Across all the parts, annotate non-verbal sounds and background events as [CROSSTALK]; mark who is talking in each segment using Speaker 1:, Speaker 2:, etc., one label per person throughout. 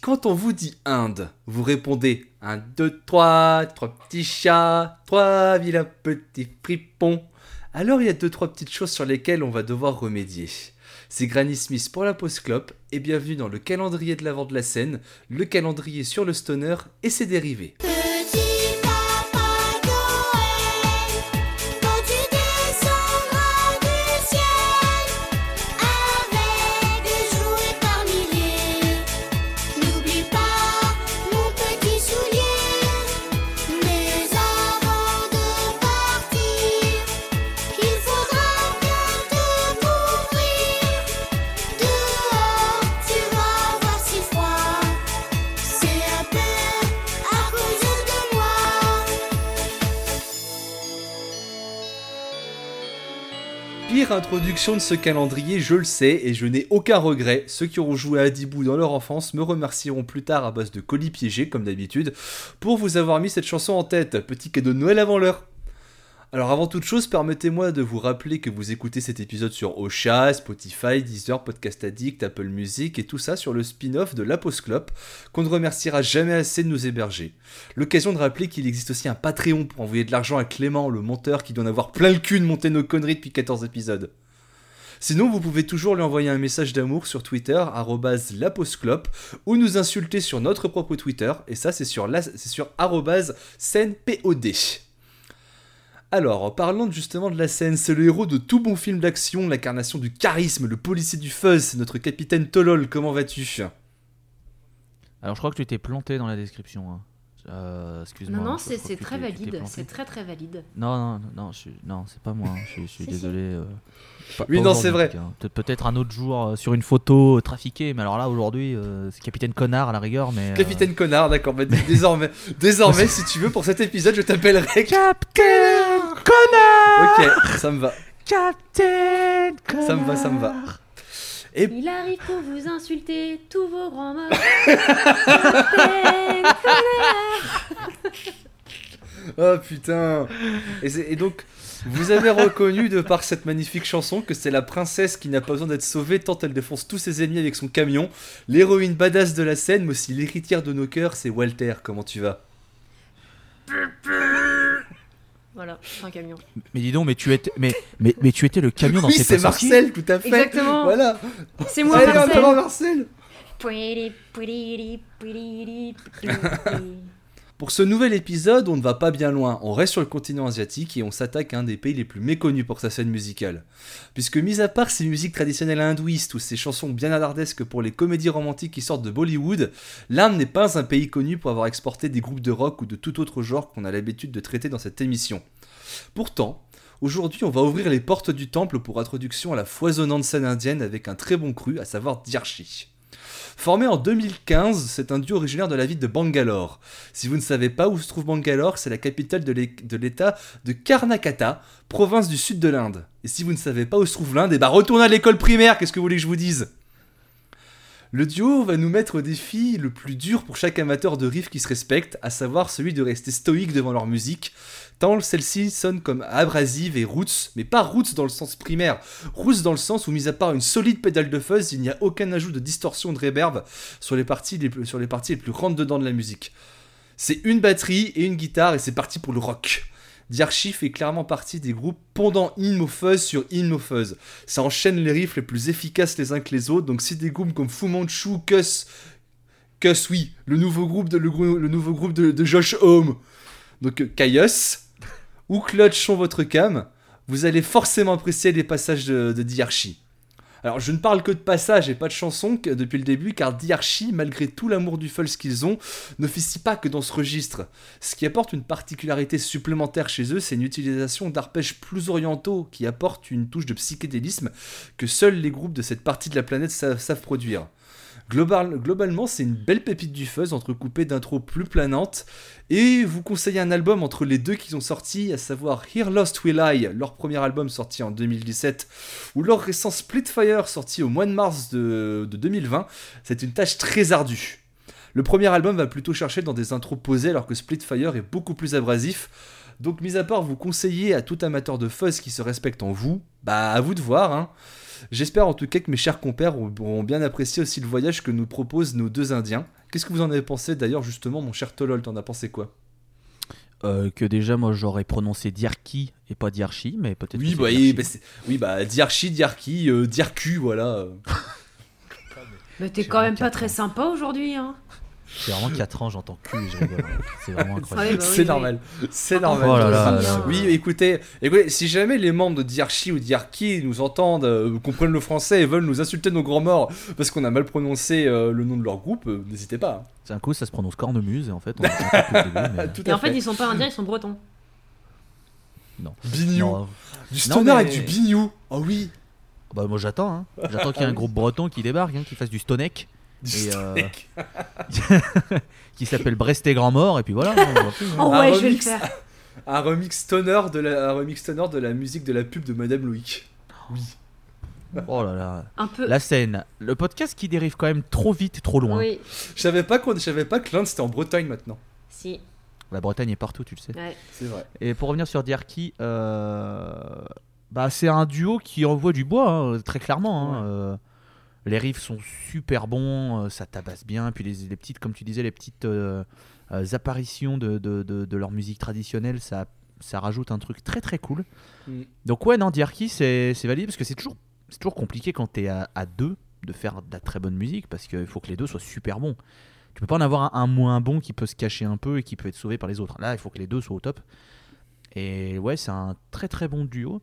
Speaker 1: quand on vous dit Inde, vous répondez 1, 2, 3, trois petits chats, trois vilains petits fripons, alors il y a deux trois petites choses sur lesquelles on va devoir remédier. C'est Granny Smith pour la pause clope et bienvenue dans le calendrier de l'avant de la scène, le calendrier sur le stoner et ses dérivés. Introduction de ce calendrier, je le sais et je n'ai aucun regret. Ceux qui auront joué à Dibou dans leur enfance me remercieront plus tard à base de colis piégés, comme d'habitude, pour vous avoir mis cette chanson en tête. Petit cadeau de Noël avant l'heure. Alors avant toute chose, permettez-moi de vous rappeler que vous écoutez cet épisode sur Ocha, Spotify, Deezer, Podcast Addict, Apple Music et tout ça sur le spin-off de La Pause Clope, qu'on ne remerciera jamais assez de nous héberger. L'occasion de rappeler qu'il existe aussi un Patreon pour envoyer de l'argent à Clément, le monteur qui doit en avoir plein le cul de monter nos conneries depuis 14 épisodes. Sinon, vous pouvez toujours lui envoyer un message d'amour sur Twitter, lapauseclope, ou nous insulter sur notre propre Twitter, et ça c'est sur, la, c'est sur. Alors, en parlant justement de la scène, c'est le héros de tout bon film d'action, l'incarnation du charisme, le policier du fuzz, c'est notre capitaine Tolol, comment vas-tu?
Speaker 2: Alors je crois que tu t'es planté dans la description. hein. Euh, Excuse-moi.
Speaker 3: Non, non, c'est très valide. C'est très très valide.
Speaker 2: Non, non, non, non, je suis- non, c'est pas moi. hein. Je, suis- je [LAUGHS] désolé. euh, pas-
Speaker 1: Oui,
Speaker 2: pas
Speaker 1: non, c'est vrai.
Speaker 2: Peut-être un autre jour euh, sur une photo euh, trafiquée, mais alors là aujourd'hui, euh, c'est Capitaine Connard à la rigueur, mais. euh,
Speaker 1: Capitaine Connard, d'accord, bah, désormais, désormais, [LAUGHS] si tu veux, pour cet épisode, je t'appellerai...
Speaker 2: Capitaine Connard.
Speaker 1: Ok, ça me va,
Speaker 2: Capitaine Connard.
Speaker 1: ça me va, ça me va. Et
Speaker 3: Il arrive pour vous insulter tous vos grands mots. [LAUGHS] Capitaine
Speaker 1: Oh putain et, et donc, vous avez reconnu de par cette magnifique chanson que c'est la princesse qui n'a pas besoin d'être sauvée tant elle défonce tous ses ennemis avec son camion. L'héroïne badass de la scène, mais aussi l'héritière de nos cœurs, c'est Walter. Comment tu vas?
Speaker 3: Voilà, c'est un camion.
Speaker 2: Mais dis donc, mais tu étais, mais, mais, mais tu étais le camion dans
Speaker 1: Oui,
Speaker 2: C'est
Speaker 1: Marcel, tout à fait.
Speaker 3: Exactement.
Speaker 1: Voilà.
Speaker 3: C'est moi, Marcel.
Speaker 1: Marcel. Pour ce nouvel épisode, on ne va pas bien loin, on reste sur le continent asiatique et on s'attaque à un des pays les plus méconnus pour sa scène musicale. Puisque mis à part ces musiques traditionnelles hindouistes ou ces chansons bien alardesques pour les comédies romantiques qui sortent de Bollywood, l'Inde n'est pas un pays connu pour avoir exporté des groupes de rock ou de tout autre genre qu'on a l'habitude de traiter dans cette émission. Pourtant, aujourd'hui on va ouvrir les portes du temple pour introduction à la foisonnante scène indienne avec un très bon cru, à savoir Diarchi. Formé en 2015, c'est un duo originaire de la ville de Bangalore. Si vous ne savez pas où se trouve Bangalore, c'est la capitale de l'é- de l'état de Karnataka, province du sud de l'Inde. Et si vous ne savez pas où se trouve l'Inde, eh ben retournez à l'école primaire, qu'est-ce que vous voulez que je vous dise? Le duo va nous mettre au défi le plus dur pour chaque amateur de riff qui se respecte, à savoir celui de rester stoïque devant leur musique, tant celle-ci sonne comme abrasive et roots, mais pas roots dans le sens primaire, roots dans le sens où mis à part une solide pédale de fuzz, il n'y a aucun ajout de distorsion de reverb sur les parties les plus, rentre dedans de la musique. C'est une batterie et une guitare et c'est parti pour le rock. Diarchi fait clairement partie des groupes pendant In Fuzz sur In Fuzz. Ça enchaîne les riffs les plus efficaces les uns que les autres, donc si des groupes comme Fu Manchu, Cuss, Cuss oui, le nouveau groupe de, le, groupe de, Josh Homme, donc euh, Caius, ou Clutch sont votre cam, vous allez forcément apprécier les passages de, de. Alors, je ne parle que de passages et pas de chansons depuis le début, car Diarchi, malgré tout l'amour du Fulls qu'ils ont, n'officie pas que dans ce registre. Ce qui apporte une particularité supplémentaire chez eux, c'est une utilisation d'arpèges plus orientaux qui apportent une touche de psychédélisme que seuls les groupes de cette partie de la planète savent produire. Global- globalement, c'est une belle pépite du fuzz entrecoupée d'intros plus planantes. Et vous conseillez un album entre les deux qu'ils ont sortis, à savoir Here Lost Will I, leur premier album sorti en 2017, ou leur récent Splitfire sorti au mois de mars de, de 2020. C'est une tâche très ardue. Le premier album va plutôt chercher dans des intros posées alors que Splitfire est beaucoup plus abrasif. Donc, mis à part vous conseiller à tout amateur de fuzz qui se respecte en vous, bah à vous de voir. Hein. J'espère en tout cas que mes chers compères auront bien apprécié aussi le voyage que nous proposent nos deux Indiens. Qu'est-ce que vous en avez pensé d'ailleurs, justement, mon cher Tolol T'en as pensé quoi?
Speaker 2: Euh, que déjà, moi, j'aurais prononcé Diarki et pas Diarchi, mais peut-être.
Speaker 1: Oui,
Speaker 2: que
Speaker 1: bah,
Speaker 2: Diarchi.
Speaker 1: bah, oui, bah, Diarchi, Diarki, euh, Diarcu, voilà. [LAUGHS]
Speaker 3: Mais t'es quand même pas très sympa aujourd'hui, hein.
Speaker 2: J'ai vraiment 4 ans, j'entends cul et je rigole. C'est vraiment [LAUGHS] incroyable.
Speaker 3: bah
Speaker 1: c'est normal. C'est
Speaker 3: Ah,
Speaker 1: normal.
Speaker 2: Oh là là
Speaker 3: aussi,
Speaker 2: là
Speaker 3: hein.
Speaker 2: là.
Speaker 1: Oui, écoutez, écoutez, si jamais les membres de Diarchi ou Diarki nous entendent, euh, comprennent le français et veulent nous insulter nos grands morts parce qu'on a mal prononcé euh, le nom de leur groupe, euh, n'hésitez pas.
Speaker 2: C'est un coup, ça se prononce cornemuse et en fait, on [LAUGHS] début, mais-
Speaker 1: Tout
Speaker 3: Et en fait,
Speaker 1: fait.
Speaker 3: ils sont pas indiens, ils sont bretons.
Speaker 2: Non.
Speaker 1: Bignou.
Speaker 2: Non,
Speaker 1: Du stoner
Speaker 2: mais-
Speaker 1: avec du bignou. Oh oui.
Speaker 2: Bah moi j'attends, hein. j'attends qu'il y ait un groupe breton qui débarque, hein, qui fasse du stonek, Et, euh, [LAUGHS] qui s'appelle Brest et Grand Mort, et puis voilà. on va plus, hein.
Speaker 3: Oh
Speaker 1: Un
Speaker 3: ouais, je vais le
Speaker 1: remix.
Speaker 3: faire. [LAUGHS]
Speaker 1: Un remix stoner de la, un remix stoner de la musique de la pub de Madame Loïc. Oui.
Speaker 2: Oh là là.
Speaker 3: Un peu.
Speaker 2: La scène, le podcast qui dérive quand même trop vite, et trop loin.
Speaker 3: Oui,
Speaker 1: Je savais pas qu'on, je savais pas que l'Inde c'était en Bretagne maintenant.
Speaker 3: si.
Speaker 2: La Bretagne est partout, tu le sais.
Speaker 3: Ouais.
Speaker 1: C'est vrai.
Speaker 2: Et pour revenir sur Diarki, euh, bah, c'est un duo qui envoie du bois, hein, très clairement. hein.
Speaker 1: Ouais.
Speaker 2: Euh, les riffs sont super bons, euh, ça tabasse bien. Puis les, les petites, comme tu disais, les petites euh, euh, apparitions de, de, de- de leur musique traditionnelle, ça, ça rajoute un truc très très cool.
Speaker 1: Mm.
Speaker 2: Donc ouais, non, Diarki, c'est valide parce que c'est toujours, toujours compliqué quand t'es à, à deux de faire de la très bonne musique parce qu'il faut que les deux soient super bons. Tu peux pas en avoir un, un moins bon qui peut se cacher un peu et qui peut être sauvé par les autres. Là, il faut que les deux soient au top. Et ouais, c'est un très très bon duo.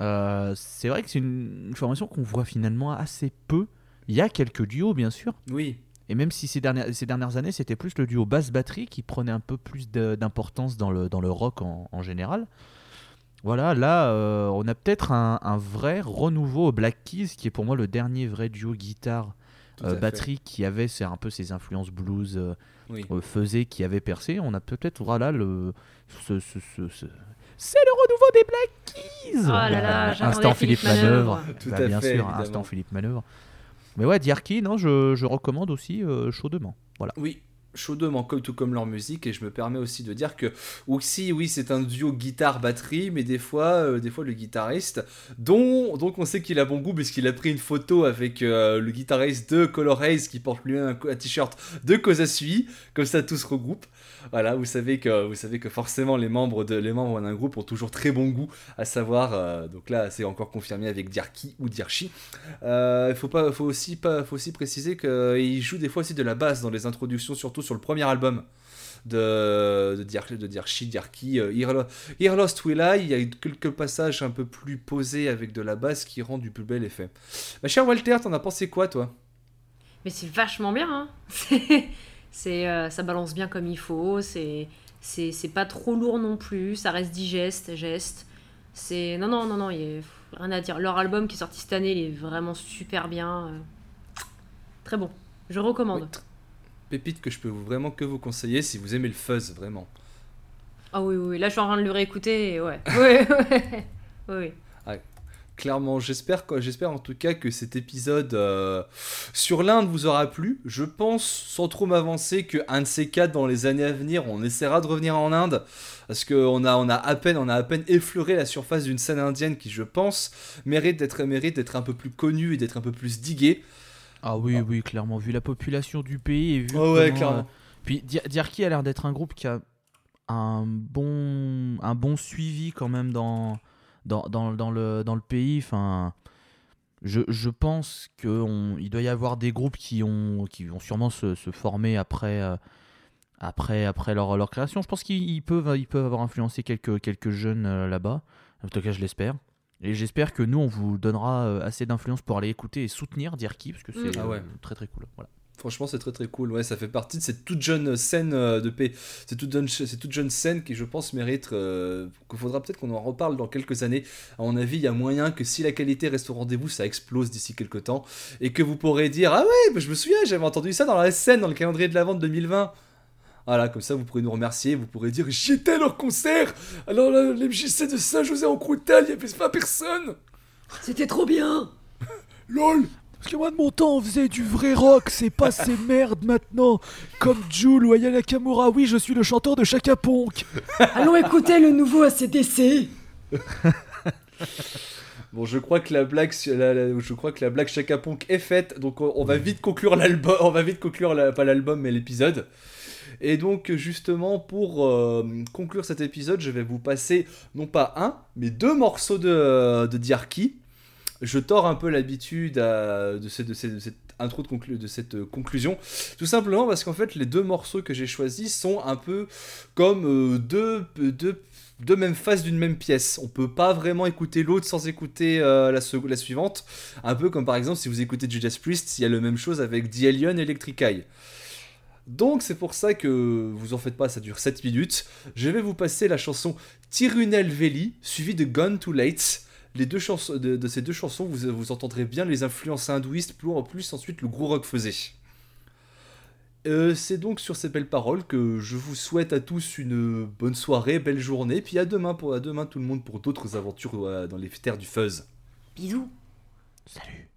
Speaker 2: Euh, c'est vrai que c'est une, une formation qu'on voit finalement assez peu. Il y a quelques duos, bien sûr.
Speaker 1: Oui.
Speaker 2: Et même si ces dernières, ces dernières années, c'était plus le duo basse-batterie qui prenait un peu plus d'importance dans le, dans le rock en, en général. Voilà, là, euh, on a peut-être un, un vrai renouveau au Black Keys, qui est pour moi le dernier vrai duo guitare euh,
Speaker 1: fait.
Speaker 2: batterie qui avait c'est un peu ses influences blues
Speaker 1: Oui.
Speaker 2: faisait qui avait percé on a peut-être voilà le ce- ce- c'est le renouveau des Black Keys
Speaker 3: Oh là là, j'attendais
Speaker 2: instant
Speaker 3: Philippe
Speaker 2: Philippe Manœuvre,
Speaker 3: Manœuvre.
Speaker 1: Tout
Speaker 2: Bah,
Speaker 1: à
Speaker 2: bien
Speaker 1: fait,
Speaker 2: sûr
Speaker 1: évidemment.
Speaker 2: instant Philippe Manœuvre. Mais ouais Diarky non je, je recommande aussi euh, chaudement. Voilà.
Speaker 1: Oui, chaudement tout comme leur musique et je me permets aussi de dire que aussi oui c'est un duo guitare batterie mais des fois euh, des fois le guitariste dont donc on sait qu'il a bon goût puisqu'il a pris une photo avec euh, le guitariste de Color Haze qui porte lui un, un t-shirt de Kozasui comme ça tout se regroupe. Voilà vous savez que vous savez que forcément les membres de les membres d'un groupe ont toujours très bon goût à savoir euh, donc là c'est encore confirmé avec Diarki ou Diarchi euh, il faut pas, faut aussi pas, faut aussi préciser qu'il joue des fois aussi de la basse dans les introductions, surtout sur le premier album de de Diar, de Diarchi, Diarki, euh, Here, Lo- Here Lost Will I. Il y a eu quelques passages un peu plus posés avec de la basse qui rend du plus bel effet. Ma chère Walter, t'en as pensé quoi, toi?
Speaker 3: Mais c'est vachement bien, hein. [LAUGHS] C'est- euh, ça balance bien comme il faut. C'est, c'est, c'est pas trop lourd non plus. Ça reste digeste, geste. C'est non, non, non, non. Il y a rien à dire. Leur album qui est sorti cette année, il est vraiment super bien. euh. Très bon. Je recommande.
Speaker 1: Oui, Pépite que je peux vraiment que vous conseiller si vous aimez le fuzz, vraiment.
Speaker 3: Ah oui, oui. Là, je suis en train de le réécouter. Et ouais. [LAUGHS] Oui, oui.
Speaker 1: Clairement, j'espère, j'espère en tout cas que cet épisode euh, sur l'Inde vous aura plu. Je pense, sans trop m'avancer, que un de ces quatre dans les années à venir, on essaiera de revenir en Inde, parce qu'on a, on a à peine, on a à peine effleuré la surface d'une scène indienne qui, je pense, mérite d'être, mérite d'être un peu plus connue et d'être un peu plus diguée.
Speaker 2: Ah oui oui clairement vu la population du pays et vu
Speaker 1: Oh ouais,
Speaker 2: comment,
Speaker 1: clairement.
Speaker 2: euh, puis Di- Diarky a l'air d'être un groupe qui a un bon un bon suivi quand même dans dans, dans, dans le, dans le pays. Enfin, je, je pense qu'il doit y avoir des groupes qui, ont, qui vont sûrement se, se former après, euh, après, après leur, leur création. Je pense qu'ils ils peuvent, ils peuvent avoir influencé quelques, quelques jeunes euh, là-bas. En tout cas, je l'espère. Et j'espère que nous, on vous donnera euh, assez d'influence pour aller écouter et soutenir Dirky, parce que c'est
Speaker 3: Mm.
Speaker 1: Ah ouais.
Speaker 2: euh, très très cool. Voilà.
Speaker 1: Franchement, c'est très très cool. Ouais, ça fait partie de cette toute jeune scène euh, de paix. C'est toute jeune, cette toute jeune scène qui, je pense, mérite. euh, qu'il faudra peut-être qu'on en reparle dans quelques années. À mon avis, il y a moyen que si la qualité reste au rendez-vous, ça explose d'ici quelques temps. Et que vous pourrez dire Ah ouais, bah, je me souviens, j'avais entendu ça dans la scène, dans le calendrier de la vente 2020. Voilà, comme ça, vous pourrez nous remercier. Vous pourrez dire J'y étais à leur concert Alors, là, l'MJC de Saint-José en Croûtal, il y avait pas personne
Speaker 3: C'était trop bien [LAUGHS]
Speaker 1: LOL
Speaker 4: Parce que moi de mon temps on faisait du vrai rock, c'est pas ces [LAUGHS] merdes maintenant. Comme Jules ou Aya Nakamura, oui je suis le chanteur de Chaka Ponk. [LAUGHS]
Speaker 5: Allons écouter le nouveau ACDC.
Speaker 1: Bon, je crois que la blague, la- la- je crois que la blague Chaka Ponk est faite, donc on, on va vite conclure l'album, on va vite conclure la- pas l'album mais l'épisode. Et donc justement pour euh, conclure cet épisode, je vais vous passer non pas un, mais deux morceaux de, de. Je tords un peu l'habitude à- de, de cette- intro de, de cette euh, conclusion, tout simplement parce qu'en fait les deux morceaux que j'ai choisis sont un peu comme euh, deux, mêmes faces d'une même pièce. On peut pas vraiment écouter l'autre sans écouter euh, la, suivante. Un peu comme par exemple si vous écoutez Judas Priest, il y a la même chose avec The Electric Eye. Donc c'est pour ça que vous en faites pas, ça dure 7 minutes. Je vais vous passer la chanson Tirunel Veli, suivie de Gone Too Late. Les deux chansons, de, ces deux chansons, vous, vous entendrez bien les influences hindouistes, plus en plus ensuite le gros rock faisait. Euh, c'est donc sur ces belles paroles que je vous souhaite à tous une bonne soirée, belle journée, puis à demain pour à demain tout le monde pour d'autres aventures euh, dans les terres du fuzz.
Speaker 3: Bisous.
Speaker 2: Salut.